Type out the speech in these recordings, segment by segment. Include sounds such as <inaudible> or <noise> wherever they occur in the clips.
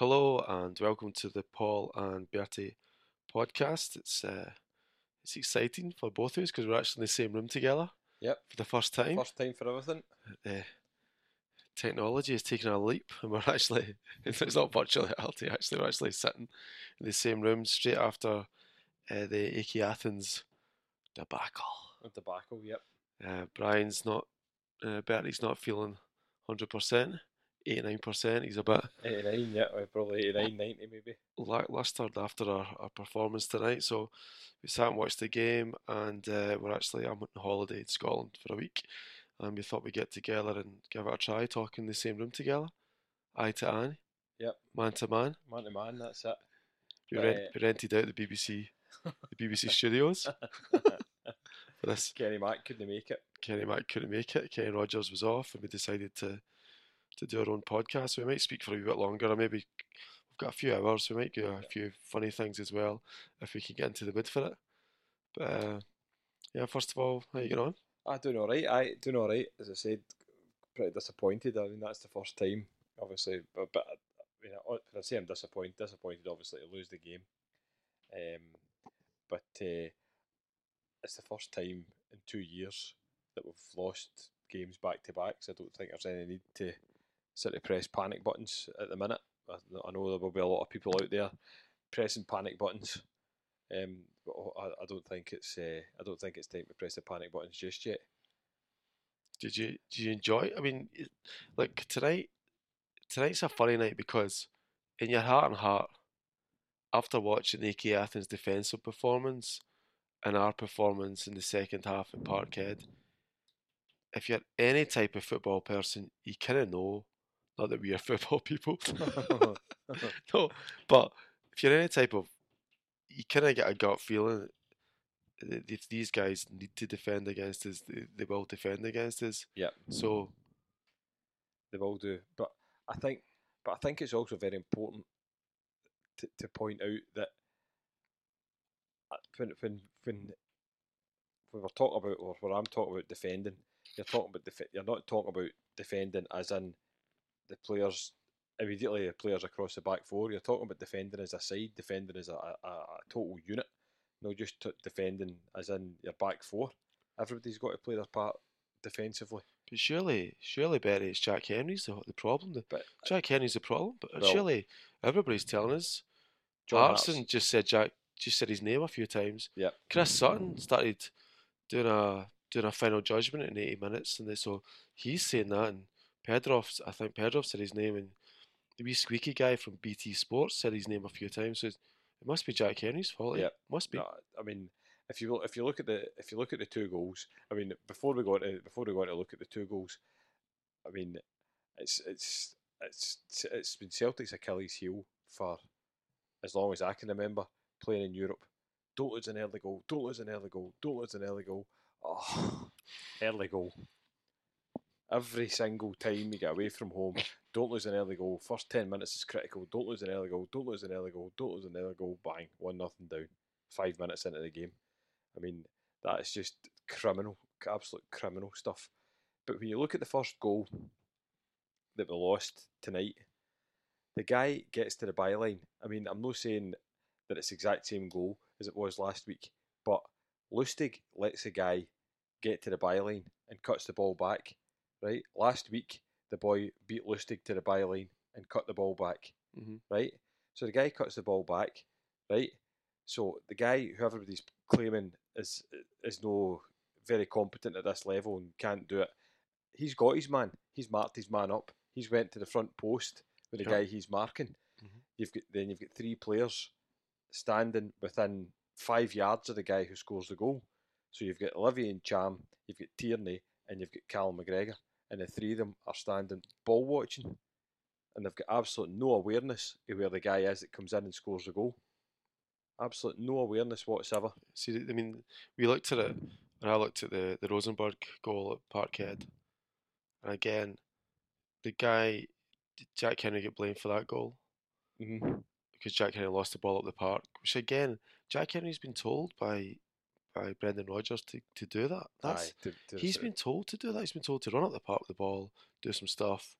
Hello and welcome to the Paul and Bertie podcast. It's uh, it's exciting for both of us because we're actually in the same room together. Yep. For the first time. First time for everything. Uh, technology has taken a leap, and we're <laughs> actually it's not virtual reality. Actually, we're actually sitting in the same room straight after uh, the AEK Athens debacle. A debacle, yep. Uh, Brian's not, uh, Bertie's not feeling hundred percent. 89%. He's a bit 89, yeah, or probably 89, 90 maybe. lackluster after our, our performance tonight. So we sat and watched the game, and uh, we're actually I'm on holiday in Scotland for a week, and we thought we'd get together and give it a try, talking in the same room together, eye to eye, Yep. man to man. Man to man, that's it. We, rent, Uh, we rented out the BBC, the BBC <laughs> studios <laughs> for this. Kenny Mack couldn't make it. Kenny Mack couldn't make it. Kenny Rogers was off, and we decided to to do our own podcast. So we might speak for a bit longer, or maybe we've got a few hours. We might do a few funny things as well if we can get into the mood for it. But uh, yeah, first of all, how you get on? I doing alright. I doing alright. As I said, pretty disappointed. I mean, that's the first time, obviously. But, but I mean, I say I'm disappointed, disappointed obviously to lose the game. Um, but uh, it's the first time in two years that we've lost games back to back. So I don't think there's any need to sort of press panic buttons at the minute. I, know there will be a lot of people out there pressing panic buttons. Um, but I, I don't think it's uh, I don't think it's time to press the panic buttons just yet. Did you did you enjoy? I mean, like tonight, tonight's a funny night because in your heart and heart, after watching the AEK Athens defensive performance and our performance in the second half at Parkhead, if you're any type of football person, you kind of know. Not that we are <laughs> football people, <laughs> <laughs> no, but if you're any type of, you kind of get a gut feeling. that If these guys need to defend against us, they, they will defend against us. Yeah. So they will do. But I think, but I think it's also very important to, to point out that uh, when when when when we're talking about or when I'm talking about defending, you're talking about def- you're not talking about defending as in the players immediately the players across the back four. You're talking about defending as a side, defending as a, a, a total unit, not just t- defending as in your back four. Everybody's got to play their part defensively. But surely, surely, Betty, it's Jack Henry's the, the problem. The, But uh, Jack Henry's the problem. But Well- surely everybody's telling us. John Hartson just said Jack, just said his name a few times. Yep. Chris Sutton started doing a doing a final judgment in eighty minutes, and they, so he's saying that. And Petrov, I think Petrov said his name, and the wee squeaky guy from BT Sports said his name a few times. So it must be Jack Henry's fault. Eh? Yep. It must be. No, I mean, if you look- if you look at the if you look at the two goals, I mean, before we go to before we go on to look at the two goals, I mean, it's it's it's it's been Celtic's Achilles heel for as long as I can remember playing in Europe. Don't lose an early goal. Don't lose an early goal. Don't lose an early goal. Oh, <sighs> early goal. Every single time you get away from home, <laughs> don't lose an early goal. First ten minutes is critical. Don't lose an early goal. Don't lose an early goal. Don't lose an early goal. Bang, one nothing down. Five minutes into the game. I mean, that is just criminal, absolute criminal stuff. But when you look at the first goal that we lost tonight, the guy gets to the byline. I mean, I'm not saying that it's the exact same goal as it was last week, but Lustig lets the guy get to the byline and cuts the ball back. Right? Last week, the boy beat Lustig to the byline and cut the ball back. Mhm. Right? So the guy cuts the ball back. Right? So the guy who everybody's claiming is is no very competent at this level and can't do it. He's got his man. He's marked his man up. He's went to the front post with the guy he's marking. Mhm. You've got then you've got three players standing within five yards of the guy who scores the goal. So you've got Olivier Ntcham, you've got Tierney, and you've got Cal McGregor, and the three of them are standing ball watching, and they've got absolute no awareness of where the guy is that comes in and scores the goal. Absolute no awareness whatsoever. See, I mean, we looked at it, and I looked at the, the Rosenborg goal at Parkhead, and again, the guy, Jack Henry get blamed for that goal Mm-hmm. because Jack Henry lost the ball up the park. Which again, Jack Henry's been told by by Brendan Rodgers to, to do that. That's Aye, to, to he's been told to do that. He's been told to run up the park with the ball, do some stuff,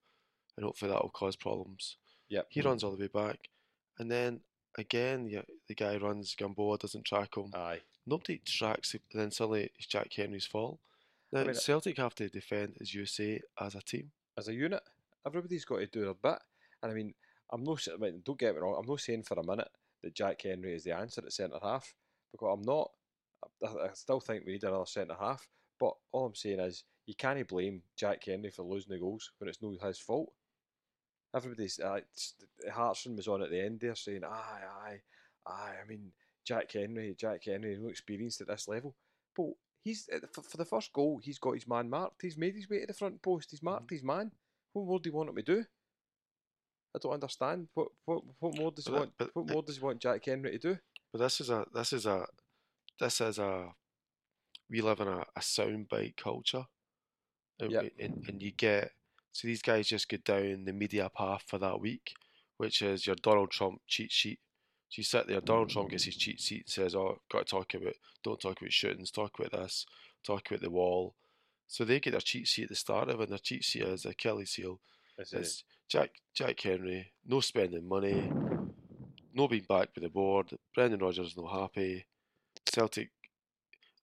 and hopefully that will cause problems. Yep. He runs all the way back, and then again, yeah, the guy runs. Gamboa doesn't track him. Aye. Nobody tracks it. And then suddenly it's Jack Henry's fault. Now mean, uh Celtic have to defend as you say as a team. As a unit, everybody's got to do their bit. And I mean, I'm not. I mean, don't get me wrong. I'm not saying for a minute that Jack Henry is the answer at centre half because I'm not. I, I still think we need another centre half. But all I'm saying is you can't blame Jack Henry for losing the goals when it's not his fault. Everybody's uh, Hartson was on at the end there saying, "Aye, aye, aye." I mean, Jack Henry, Jack Henry, no experienced at this level, but he's for the first goal. He's got his man marked. He's made his way to the front post. He's marked mm-hmm. his man. What more do you want him to do? I don't understand. What what what more does he want? But, what more does he want Jack Henry to do? But this is a this is a this is a we live in a, a soundbite culture, and, yep. and, and you get so these guys just go down the media path for that week, which is your Donald Trump cheat sheet. So you sit there, Donald Trump gets his cheat sheet and says, "Oh, got to talk about, don't talk about shootings, talk about this, talk about the wall." So they get their cheat sheet at the start of it, and their cheat sheet is a Achilles heel. It's Jack Jack Henry, no spending money, no being backed by the board. Brendan Rodgers no happy. Celtic,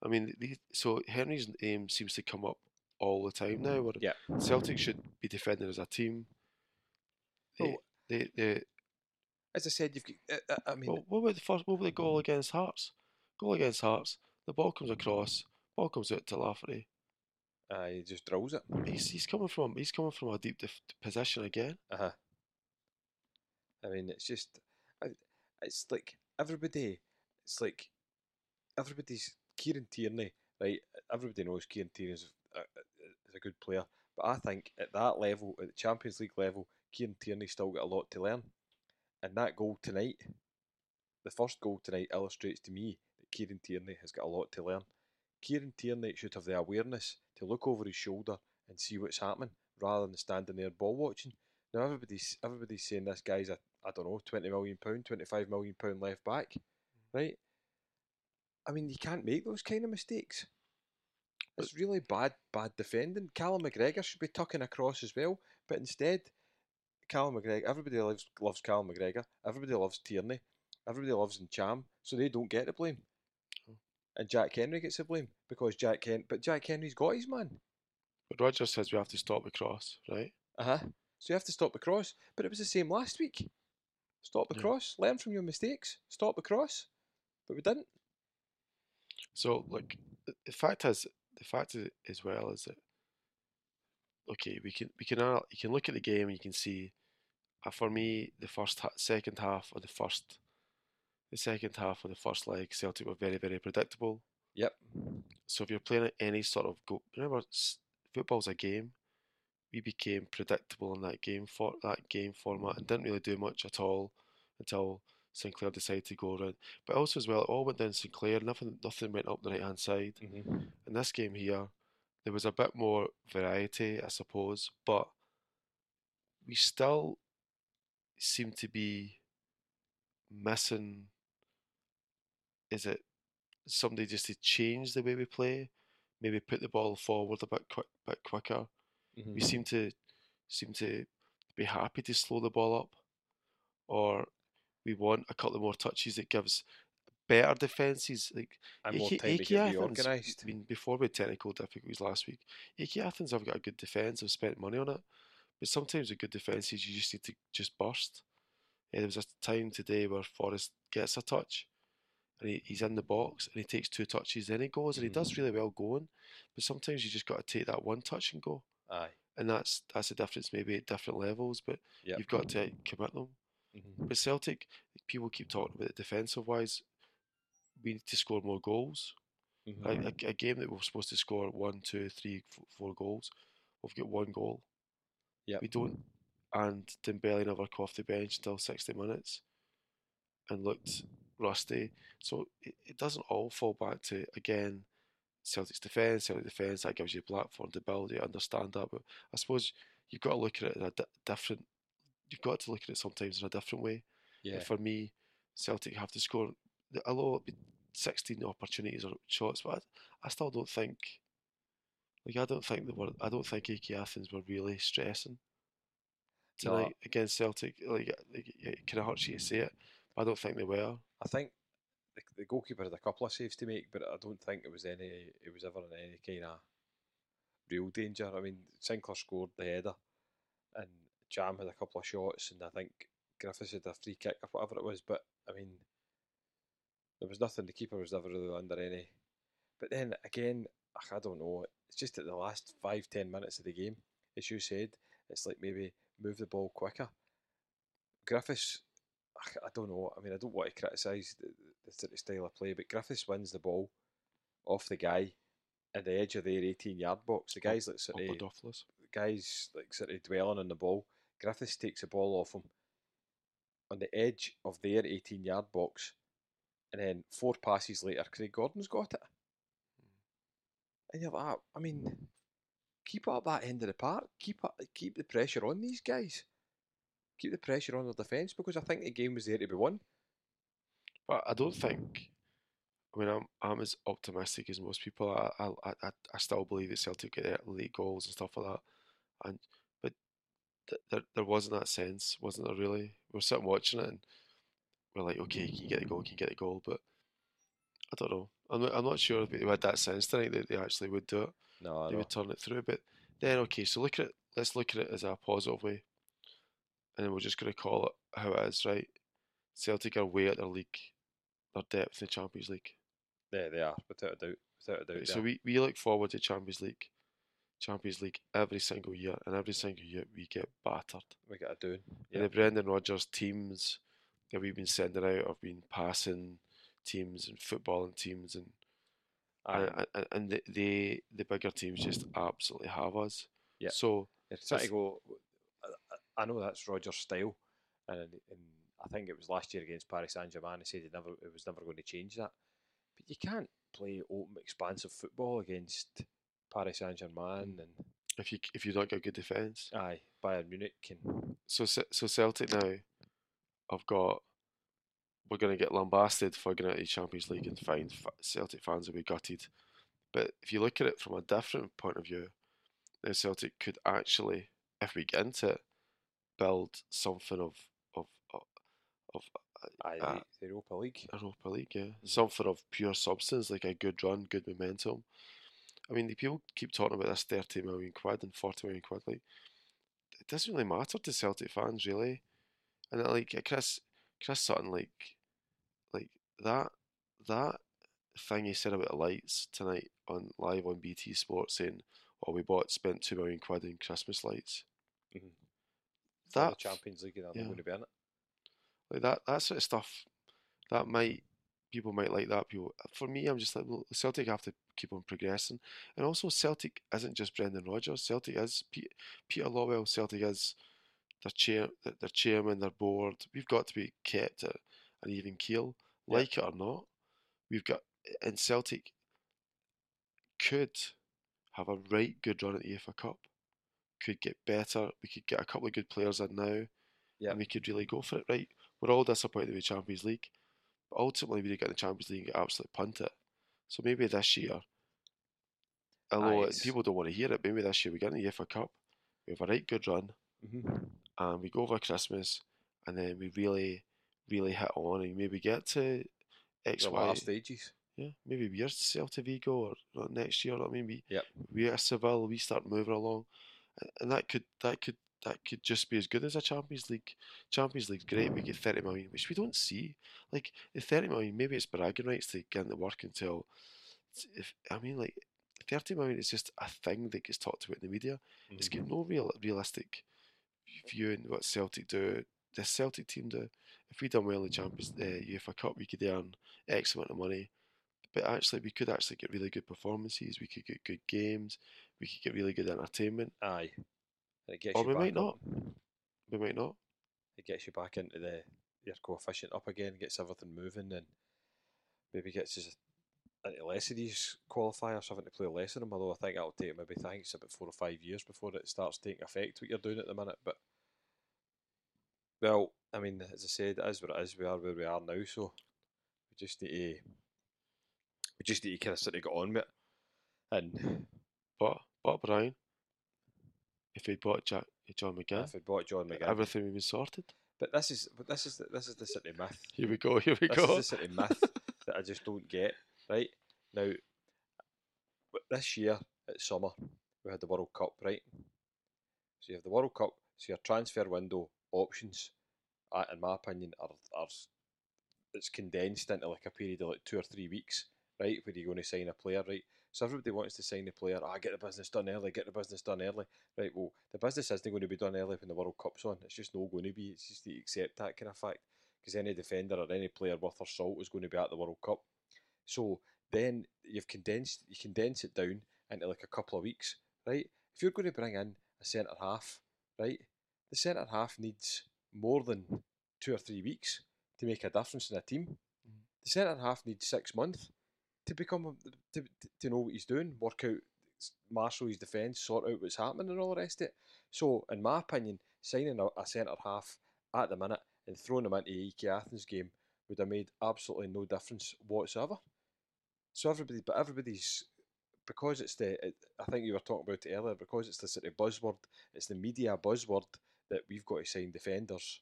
I mean, so Henry's name seems to come up all the time now. Where yeah. Celtic should be defending as a team. They, well, they, they, as I said, you've. Got, uh, uh, I mean, well, what about the first? What about the goal against Hearts? Goal against Hearts. The ball comes across. Ball comes out to Lafferty. Uh, he just drills it. He's, he's coming from he's coming from a deep def- position again. Uh huh. I mean, it's just, it's like everybody. It's like everybody's Kieran Tierney, right? Everybody knows Kieran Tierney is a, is a good player, but I think at that level, at the Champions League level, Kieran Tierney still got a lot to learn. And that goal tonight, the first goal tonight, illustrates to me that Kieran Tierney has got a lot to learn. Kieran Tierney should have the awareness to look over his shoulder and see what's happening rather than standing there ball watching. Now everybody's everybody's saying this guy's a I don't know twenty million pound, twenty five million pound left back, mm. right? I mean, you can't make those kind of mistakes. It's really bad, bad defending. Callum McGregor should be tucking across as well, but instead, Callum McGregor. Everybody loves loves Callum McGregor. Everybody loves Tierney. Everybody loves Cham, so they don't get the blame. Oh. And Jack Henry gets the blame because Jack Hen, but Jack Henry's got his man. But Rodgers says we have to stop the cross, right? Uh huh. So you have to stop the cross. But it was the same last week. Stop the yeah. cross. Learn from your mistakes. Stop the cross. But we didn't. So, like, the fact is, the fact is, as well is that okay, we can we can you can look at the game and you can see, uh, for me, the first second half or the first, the second half of the first leg, Celtic were very very predictable. Yep. So if you're playing any sort of go, remember football's a game. We became predictable in that game for that game format and didn't really do much at all until Sinclair decided to go around. But also as well, it all went down Sinclair. Nothing, nothing went up the right hand side. Mm-hmm. In this game here, there was a bit more variety, I suppose, but we still seem to be missing. Is it somebody just to change the way we play? Maybe put the ball forward a bit quick, bit quicker. Mm-hmm. We seem to seem to be happy to slow the ball up, or we want a couple of more touches that gives better defences. Like and more time to get reorganised. I mean, before we had technical difficulties last week, AEK Athens have got a good defence. I've spent money on it, but sometimes with good defences, you just need to just burst. Yeah, there was a time today where Forrest gets a touch, and he, he's in the box, and he takes two touches, then he goes, and he does mm-hmm. really well going. But sometimes you just got to take that one touch and go. Aye. And that's that's the difference, maybe at different levels, but yep. you've got to commit them. Mm-hmm. But Celtic, people keep talking about it defensive wise. We need to score more goals. Mm-hmm. A, a, game that we're supposed to score one, two, three, four goals, we've got one goal. Yeah, we don't. And Dembele never come off the bench until sixty minutes, and looked rusty. So it, it doesn't all fall back to again Celtic's defence, Celtic defence. That gives you a platform to build. You understand that, but I suppose you've got to look at it in a di- different you've got to look at it sometimes in a different way. Yeah. for me, Celtic have to score. Although it be 16 opportunities or shots, but I, I still don't think. Like I don't think they were. I don't think AEK Athens were really stressing. No. tonight against Celtic. Like, uh, like it kind of hurts you to say it, but I don't think they were. I think the, the goalkeeper had a couple of saves to make, but I don't think it was any. It was ever in any kind of real danger. I mean, Sinclair scored the header, and Jam had a couple of shots, and I think Griffiths had a free kick or whatever it was. But I mean, there was nothing. The keeper was never really under any. But then again, I don't know. It's just at the last five ten minutes of the game, as you said, it's like maybe move the ball quicker. Griffiths, I don't know. I mean, I don't want to criticise the, the of style of play, but Griffiths wins the ball off the guy at the edge of their 18 yard box. The guy's like sort of Papadopoulos. guys like sort of dwelling on the ball. Griffiths takes the ball off him on the edge of their 18 yard box, and then four passes later, Craig Gordon's got it. And you're like, "Ah, I mean, keep up that end of the park. Keep up, keep the pressure on these guys. Keep the pressure on the defence because I think the game was there to be won. But I don't think. I mean, I'm I'm as optimistic as most people. I I I, I still believe that Celtic get their late goals and stuff like that, and th- there there wasn't that sense, wasn't there? Really, we were sitting watching it, and we're like, okay, can you get the goal? Can you get the goal? But I don't know. I'm not, I'm not sure if they had that sense tonight that they actually would do it. No, I they no. would turn it through. But then, okay, so look at it. Let's look at it as a positive way, and then we're just going to call it how it is, right? Celtic are way at their league, their depth in the Champions League. Yeah, they are without a doubt. Without a doubt. So we, we look forward to Champions League, Champions League every single year, and every single year we get battered. we got a doing. And the Brendan Rodgers teams that we've been sending out have been passing teams and footballing teams, and Aye. and, and, the, the the bigger teams just absolutely have us. Yeah. So They're trying to It's- go. I- I know that's Rodgers' style, and, and I think it was last year against Paris Saint Germain. He said he never, it was never going to change that. But you can't play open, expansive football against Paris Saint Germain mm. and if you if you don't get good defence, aye Bayern Munich and so so Celtic now, I've got. We're going to get lambasted for going out of the Champions League and find F- Celtic fans will be gutted. But if you look at it from a different point of view, then Celtic could actually, if we get into it, build something of of uh, of, of aye Ah. the- the Europa League. Europa League, yeah, mm. something of pure substance, like a good run, good momentum. I mean, the people keep talking about this thirty million quid and forty million quid. Like, it doesn't really matter to Celtic fans, really. And like Chris, Chris Sutton, like, like that, that thing he said about the lights tonight on live on BT Sports, saying, "Oh, we bought spent two million quid in Christmas lights." Mhm. The That Champions League and I'm yeah. going to be in it. like that that sort of stuff that might people might like that people for me i'm just like well, celtic have to keep on progressing. And also celtic isn't just brendan rodgers. Celtic is Pe- peter lawwell celtic is their chair their chairman their board. We've got to be kept at an even keel Yeah. like it or not. We've got and celtic could have a right good run at the FA Cup. Could get better. We could get a couple of good players in now Yeah. and we could really go for it right? We're all disappointed with Champions League, but ultimately we did get in the Champions League and get absolutely punted. So maybe this year, although people don't want to hear it, maybe this year we get in the FA Cup, we have a right good run, Mm-hmm. and we go over Christmas, and then we really, really hit on, and maybe get to X, The Y, stages. yeah, maybe we're Celta Vigo or, or next year, or maybe Yep. we're Seville, we start moving along, and- and that could that could that could just be as good as a Champions League. Champions League's great. We get thirty million, which we don't see. Like the thirty million, maybe it's bragging rights to get into work until. If I mean, like thirty million is just a thing that gets talked about in the media. It's Mhm. got no real realistic view in what Celtic do. The Celtic team do. If we done well in the Champions uh, UEFA Cup, we could earn X amount of money. But actually, we could actually get really good performances. We could get good games. We could get really good entertainment. Aye. Or we might up- We might not. It gets you back into the your coefficient up again, gets everything moving, and maybe gets us into less of these qualifiers, having to play less of them. Although I think that'll take maybe I think it's about four or five years before it starts taking effect. What you're doing at the minute, but well, I mean, as I said, it is what it is. We are where we are now, so we just need to we just need to kind of sit and get on with it. And But but Brian, if he bought Jack, John McGinn. If we bought John McGinn, Everything would be sorted. but this is but this is the, this is the City myth. Here we go. Here we This go. is the City myth <laughs> that I just don't get. Right now, this year at summer we had the World Cup, right? So you have the World Cup. So your transfer window options, in my opinion, are are it's condensed into like a period of like two or three weeks, right? Where you're going to sign a player, right? So everybody wants to sign the player. Ah, get the business done early. Get the business done early. Right. Well, the business isn't going to be done early when the World Cup's on. It's just not going to be. It's just you accept that kind of fact because any defender or any player worth their salt is going to be at the World Cup. So then you've condensed you condense it down into like a couple of weeks, right? If you're going to bring in a centre half, right, the centre half needs more than two or three weeks to make a difference in a team. Mm-hmm. The centre half needs six months to become a, to, to know what he's doing, work out, marshal his defence, sort out what's happening, and all the rest of it. So, in my opinion, signing a, a centre half at the minute and throwing him into the AEK Athens game would have made absolutely no difference whatsoever. So everybody, but everybody's because it's the. It, I think you were talking about it earlier. Because it's the sort of buzzword, it's the media buzzword that we've got to sign defenders.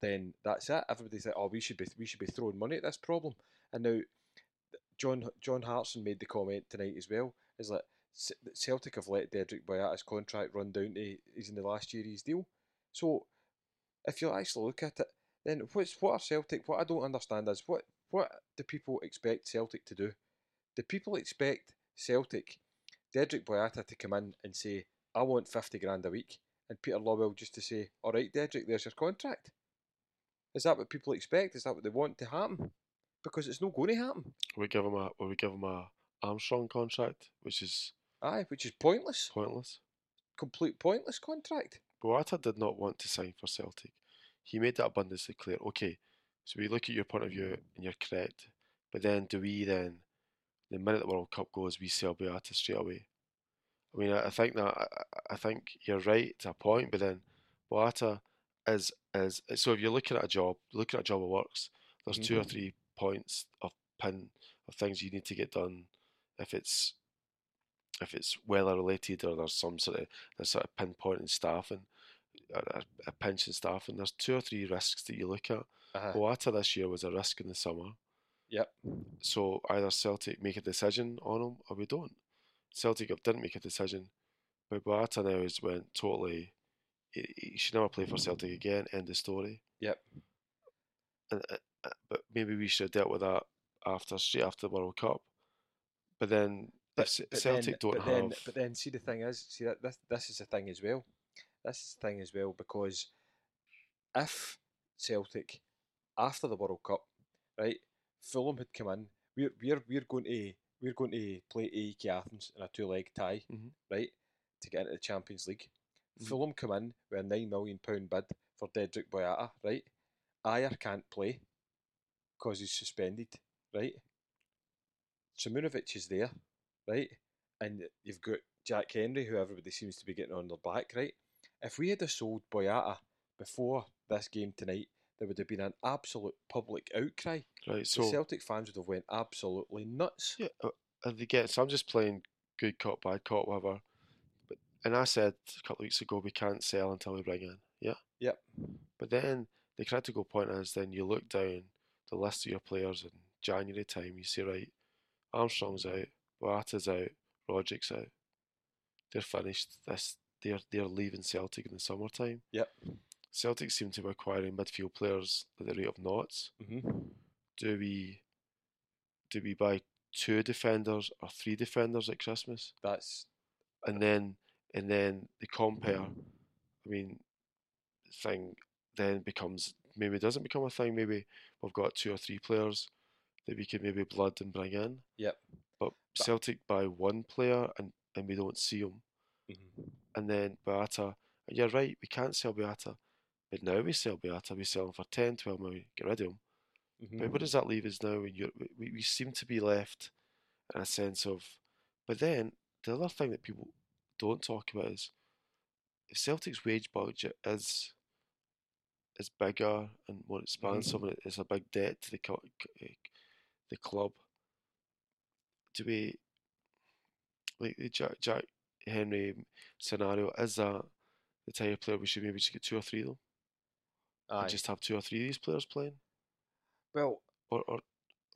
Then that's it. Everybody's like, oh, we should be we should be throwing money at this problem. And now, John John Hartson made the comment tonight as well. Is like Celtic have let Dedryck Boyata's contract run down to he's in the last year of his deal. So if you actually look at it, then what's what are Celtic? What I don't understand is what what do people expect Celtic to do? Do people expect Celtic, Dedryck Boyata to come in and say, "I want fifty grand a week," and Peter Lawwell just to say, "All right, Dedryck, there's your contract." Is that what people expect? Is that what they want to happen? Because it's not going to happen. We give him a. We give him a Armstrong contract, which is Aye, which is pointless, pointless. complete pointless contract. Boyata did not want to sign for Celtic. He made that abundantly clear. Okay, so we look at your point of view and you're correct. But then do we then, the minute the World Cup goes, we sell Boyata straight away? I mean, I, I think that I, I- think you're right to a point, but then Boyata is is so if you're looking at a job, looking at a job that works, there's two or Mhm. three points of pin of things you need to get done. If it's if it's weather related or there's some sort of there's sort of pinpointing staff and a, a pinch in staff, and there's two or three risks that you look at. Uh-huh. Boyata this year was a risk in the summer, Yep. so either Celtic make a decision on him or we don't. Celtic didn't make a decision, but Boyata now has went totally. He, he should never play for Celtic again. End of story. Yep. And, uh, uh, but maybe we should have dealt with that after straight after the World Cup. But then if Ce- Celtic don't but have, Then, but then, see the thing is, see that this this is the thing as well. This is the thing as well because if Celtic after the World Cup, right, Fulham had come in, we're we're we're going to we're going to play AEK Athens in a two leg tie, Mhm. right, to get into the Champions League. Mhm. Fulham come in with a nine million pound bid for Dedryck Boyata, right? Ajer can't play because he's suspended, right? Simunovic is there, right? And you've got Jack Henry, who everybody seems to be getting on their back, right? If we had sold Boyata before this game tonight, there would have been an absolute public outcry. right, the so Celtic fans would have went absolutely nuts. Yeah, uh, and they get. So I'm just playing good cop, bad cop, whatever. But and I said a couple of weeks ago we can't sell until we bring in. Yeah. Yep. But then the critical point is then you look down the list of your players in January time. You see right, Armstrong's out, Boyata's out, Roderick's out. They're finished. This they're they're leaving Celtic in the summertime. Yep. Celtic seem to be acquiring midfield players at the rate of knots Mm-hmm. do we do we buy two defenders or three defenders at Christmas? That's And then and then the Compper I mean thing then becomes maybe it doesn't become a thing, maybe we've got two or three players that we could maybe blood and bring in. Yep. But But- Celtic buy one player and, and we don't see him. mhm. And then Boyata, and you're right, we can't sell Boyata. But now we sell Boyata, we sell him for 10, 12 million, get rid of him. Mhm. But what does that leave us now? When you're, we, we seem to be left in a sense of. But then the other thing that people don't talk about is if Celtic's wage budget is is bigger and more expansive, and it's a big debt to the eh, the club. Do we like the Jack, Jack Henry scenario? Is that the type of player we should maybe just get two or three of them Aye. and just have two or three of these players playing? well, Or, or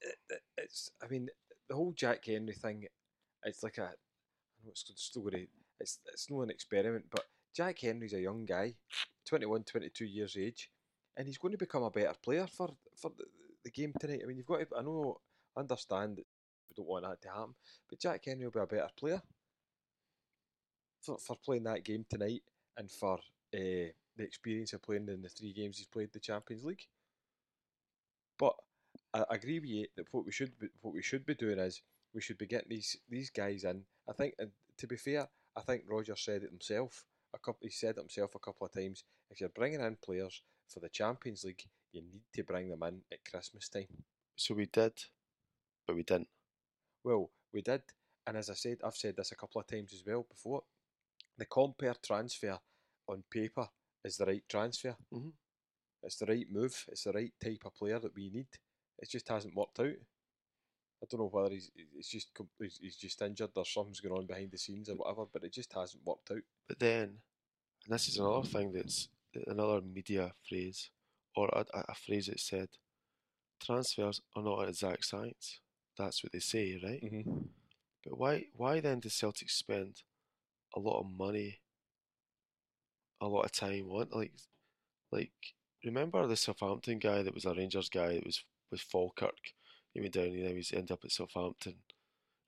it, it- it's. I mean, the whole Jack Henry thing. It's like a. I know it's still going to. It's it's not an experiment, but Jack Henry's a young guy, 21, 22 years age, and he's going to become a better player for for the, the game tonight. I mean, you've got to. I know, understand that we don't want that to happen, but Jack Henry will be a better player for for playing that game tonight and for uh, the experience of playing in the three games he's played the Champions League. But I agree with you that what we should be, what we should be doing is we should be getting these these guys in. I think, and to be fair, I think Rodgers said it himself. A couple, he said it himself a couple of times. If you're bringing in players for the Champions League, you need to bring them in at Christmas time. so we did, but we didn't. Well, we did, and as I said, I've said this a couple of times as well before. The Compper transfer on paper is the right transfer. Mhm. It's the right move. It's the right type of player that we need. It just hasn't worked out. I don't know whether he's it's just he's, just injured or something's going on behind the scenes or whatever, but it just hasn't worked out. But then, and this is another thing that's another media phrase, or a, a- a phrase that said, transfers are not an exact science. That's what they say, right? Mm-hmm. But why why then does Celtic spend a lot of money, a lot of time on like like remember the Southampton guy that was a Rangers guy that was with Falkirk? He went down and then he's ended up at Southampton.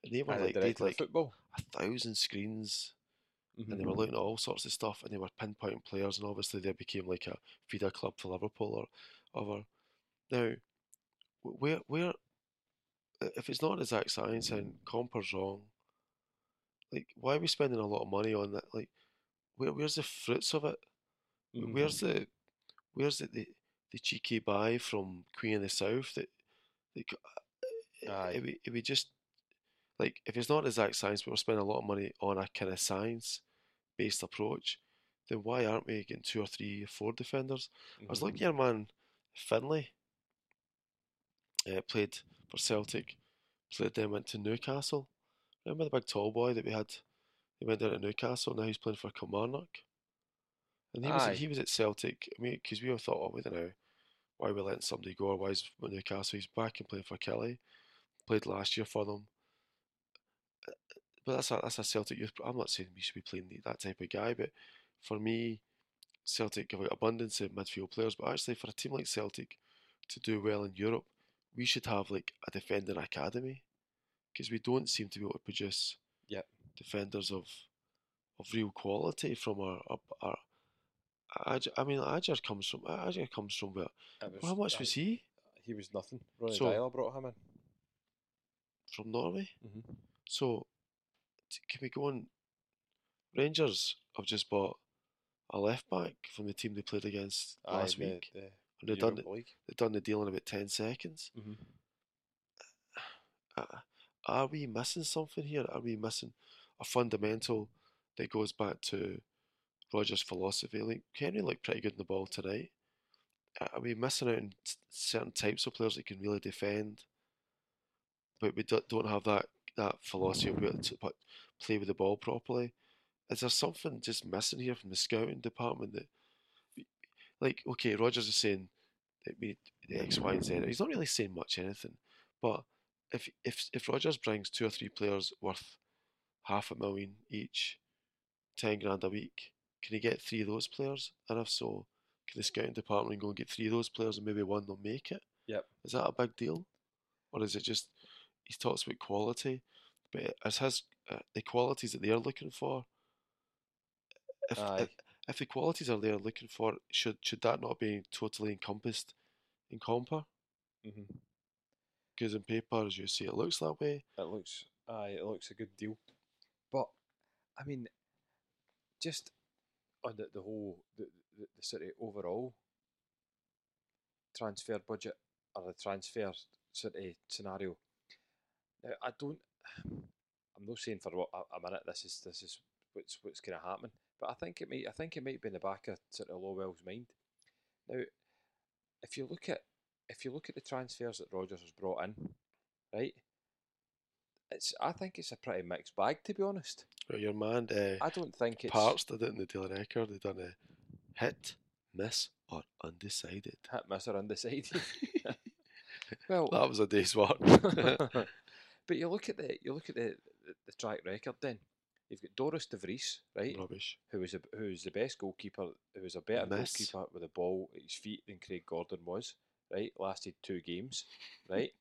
And they were And like the they'd director of like football. a thousand screens Mm-hmm. and they were looking at all sorts of stuff and they were pinpointing players and obviously they became like a feeder club to Liverpool or other. Now, wh- where where if it's not an exact science and Compper's wrong, like why are we spending a lot of money on that? Like, where where's the fruits of it? Mhm. Where's the where's the, the the cheeky buy from Queen of the South that like Aye. it, it, we just like if it's not exact science, but we're spending a lot of money on a kind of science based approach, then why aren't we getting two or three or four defenders? I was looking at your man Findlay. Uh, played for Celtic, played then went to Newcastle. Remember the big tall boy that we had? He went down to Newcastle. Now he's playing for Kilmarnock. And he was Aye. he was at Celtic. I mean, because we all thought, oh, we don't know why we letting somebody go. Or why is Newcastle? He's back and playing for Killie. Played last year for them. But that's a that's a Celtic youth. I'm not saying we should be playing that type of guy, but for me, Celtic have an abundance of midfield players. But actually, for a team like Celtic to do well in Europe, we should have like a defending academy because we don't seem to be able to produce. Defenders of of real quality from our our. our Aj- I mean, Ajer comes from Ajer comes from where? Was- How much aye, was he He was nothing. Ronnie So- Deila brought him in. from Norway? Mm-hmm. So, t- can we go on? Rangers have just bought a left back from the team they played against last the, week. The, And they've done, League. they've done the deal in about 10 seconds. Mm-hmm. Uh, are we missing something here? Are we missing a fundamental that goes back to Rodgers' philosophy? Like, Henry looked pretty good in the ball tonight. Are we missing out on certain types of players that can really defend? But we do- don't have that, that philosophy of to play with the ball properly. Is there something just missing here from the scouting department that, like, okay, Rodgers is saying that we X, Y, and Z. He's not really saying much anything, but if if if Rodgers brings two or three players worth half a million each, ten grand a week, can he get three of those players? And if so, can the scouting department go and get three of those players and maybe one will make it? Yep. Is that a big deal, or is it just he talks about quality, but as his uh, the qualities that they're looking for? If, if if the qualities are there looking for, should should that not be totally encompassed in Compper? Mm-hmm. Because in paper, as you see, it looks that way. It looks, aye, it looks a good deal. I mean, just on the, the whole the, the, the of overall transfer budget or the transfer of scenario. Now, I don't. I'm not saying for what a, a minute this is this is what's what's going to happen, but I think it might. I think it might be in the back of sort of Lawwell's mind. Now, if you look at if you look at the transfers that Rodgers has brought in, right? It's I think it's a pretty mixed bag to be honest. Right, your man uh, I don't think it's Parts did it in the Daily Record. They done a hit, miss, or undecided. hit miss or undecided. <laughs> <laughs> well, That was a day's work. <laughs> but you look at the you look at the, the, the track record. Then you've got Dorus De Vries, right, Rubbish. who was a, who was the best goalkeeper, who was a better Miss. goalkeeper with the ball at his feet than Craig Gordon was. Right, lasted two games. Right,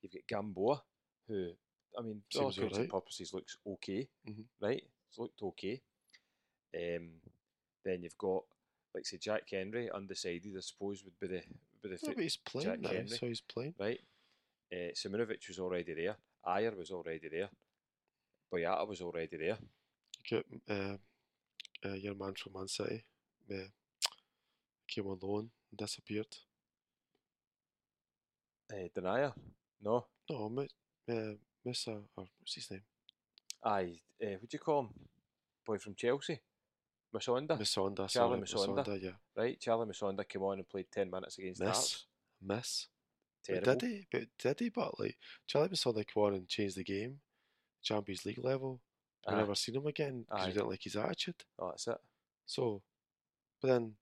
you've got Gamboa, who I mean, for all intents and purposes, looks okay. Mhm. Right, it's looked okay. Um, then you've got like say Jack Henry, undecided. I suppose would be the would be the No, but he's playing Jack now, Henry. so he's playing. right? Uh, was already there. Ajer was already there. Boyata was already there. You get uh, uh, your man from Man City. Uh, came on loan and disappeared. Uh, Denayer, no. No, Mi- uh, Missa, or what's his name? Aye, uh, what do you call him? Boy from Chelsea, Musonda, Musonda. Charlie sorry, Musonda. Musonda, yeah. right? Charlie Musonda came on and played ten minutes against Miss. Hearts. Miss. But did he? But did he? But like, Charlie Musonda came on and changed the game. Champions League level. I never seen him again because we didn't like his attitude. Oh, that's it. So, but then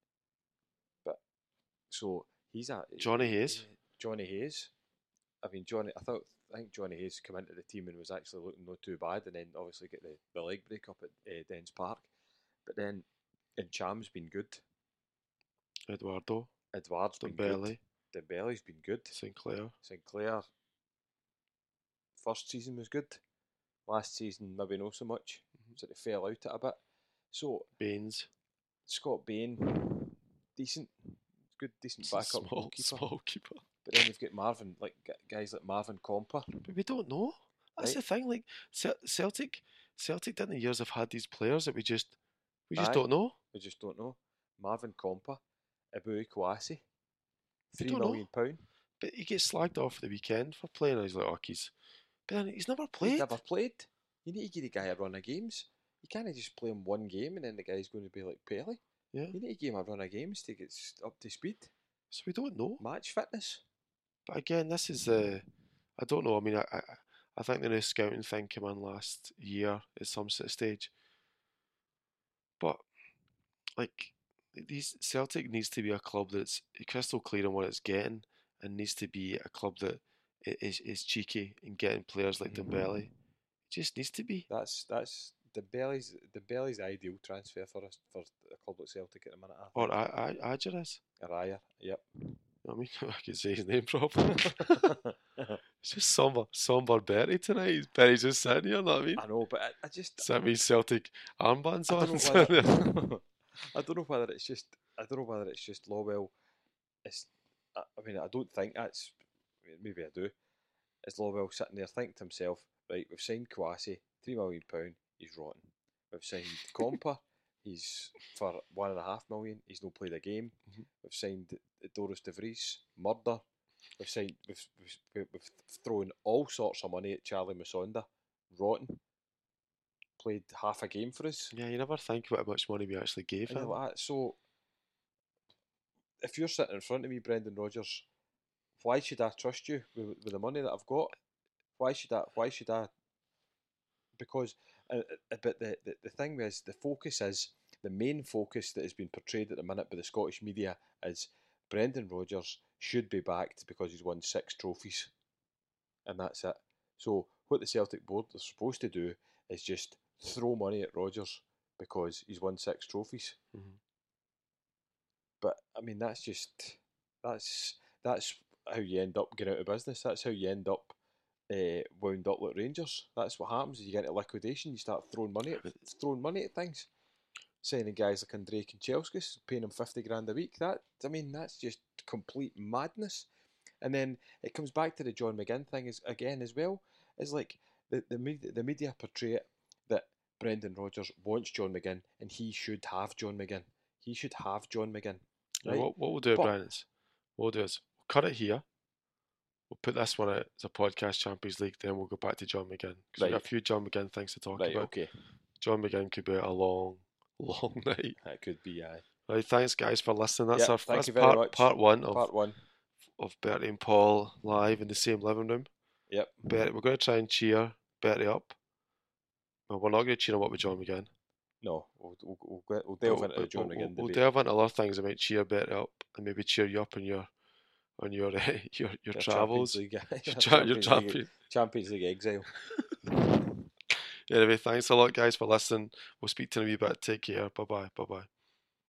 but So he's a Johnny Hayes. uh, Johnny Hayes. I mean, Johnny. I thought I think Johnny Hayes come into the team and was actually looking not too bad, and then obviously get the, the leg break up at uh, Dens Park. But then, and Cham's been good. Eduardo, Edouard's been Dembele, good. Dembele's been good. Sinclair. Sinclair. First season was good. Last season maybe not so much. Mhm. So it fell out a bit. So Baines. Scott Bain, decent, good, decent <laughs> backup small, goalkeeper. small keeper. But then you've got Marvin, like guys like Marvin Compper. But we don't know. That's Right. the thing. Like Cel- Celtic, Celtic in the years have had these players that we just, we just Aye. don't know. We just don't know. Marvin Compper, Eboue Kouassi, three don't know. million pound. But he gets slagged off at the weekend for playing. And he's like, oh, he's, but then he's never played. He's never played. You need to give the guy a run of games. You can't just play him one game and then the guy's going to be like Pelé. Yeah. You need to give him a run of games to get up to speed. So we don't know. Match fitness. But again, this is uh, I don't know. I mean, I, I, I think the new scouting thing came in last year at some sort of stage. But like these Celtic needs to be a club that's crystal clear on what it's getting, and needs to be a club that is is is cheeky in getting players like Mhm. Dembele. It just needs to be. That's that's the Belly's the Belly's ideal transfer for us for a club like Celtic at the minute. I Or. I, I, Ajaris. Araya, yep. You know what I mean, I can say his name properly. it's just somber, somber Bertie tonight. Bertie's just sitting here. You know what I mean? I know, but I, I just Sent me Celtic armbands I on. don't, whether, <laughs> <laughs> I don't know whether it's just I don't know whether it's just Lawwell. It's I, I mean I don't think that's maybe I do. Is Lawwell sitting there thinking to himself, right? We've signed Kouassi, three million pound. He's rotten. We've signed <laughs> Compper. He's for one and a half million. He's not played a game. Mhm. We've signed Dorus De Vries, murder. We've signed. We've, we've, we've thrown all sorts of money at Charlie Musonda, rotten. Played half a game for us. yeah, you never think about how much money we actually gave him. like, so, if you're sitting in front of me, Brendan Rodgers, why should I trust you with, with the money that I've got? Why should I? Why should I? Because, uh, but the, the the thing is, the focus is the main focus that has been portrayed at the minute by the Scottish media is Brendan Rodgers should be backed because he's won six trophies, and that's it. So what the Celtic board are supposed to do is just throw money at Rodgers because he's won six trophies. Mhm. But I mean, that's just that's that's how you end up getting out of business. That's how you end up uh, wound up like Rangers. That's what happens. Is you get into liquidation. You start throwing money at throwing money at things. Signing guys like Andrei Kanchelskis, paying him fifty grand a week. That I mean, that's just complete madness. And then it comes back to the John McGinn thing is again as well. It's like the the media, the media portray it that Brendan Rodgers wants John McGinn and he should have John McGinn. He should have John McGinn. Yeah, what, what we'll do, But- Brian, is what we'll do is we'll cut it here. We'll put this one out as a podcast Champions League, then we'll go back to John McGinn. Because we've got a few John McGinn things to talk Right, about. okay. John McGinn could be a long, <laughs> long night. That could be aye. Right, thanks guys for listening. That's Yeah, our that's part, part one of, Part one. of Bertie and Paul live in the same living room. Yep. Bet, we're going to try and cheer Betty up. Well, we're not going to cheer him up with John McGinn. No, we'll, we'll, we'll, we'll delve But- into but John we'll, McGinn we'll delve into other things that might cheer Betty up and maybe cheer you up on your on your uh, <laughs> your your Your travels, Champions <laughs> League, your, cha- your Champions League, champion. Champions League exile. <laughs> Anyway, thanks a lot, guys, for listening. We'll speak to you in a wee bit. Take care. Bye bye. Bye bye.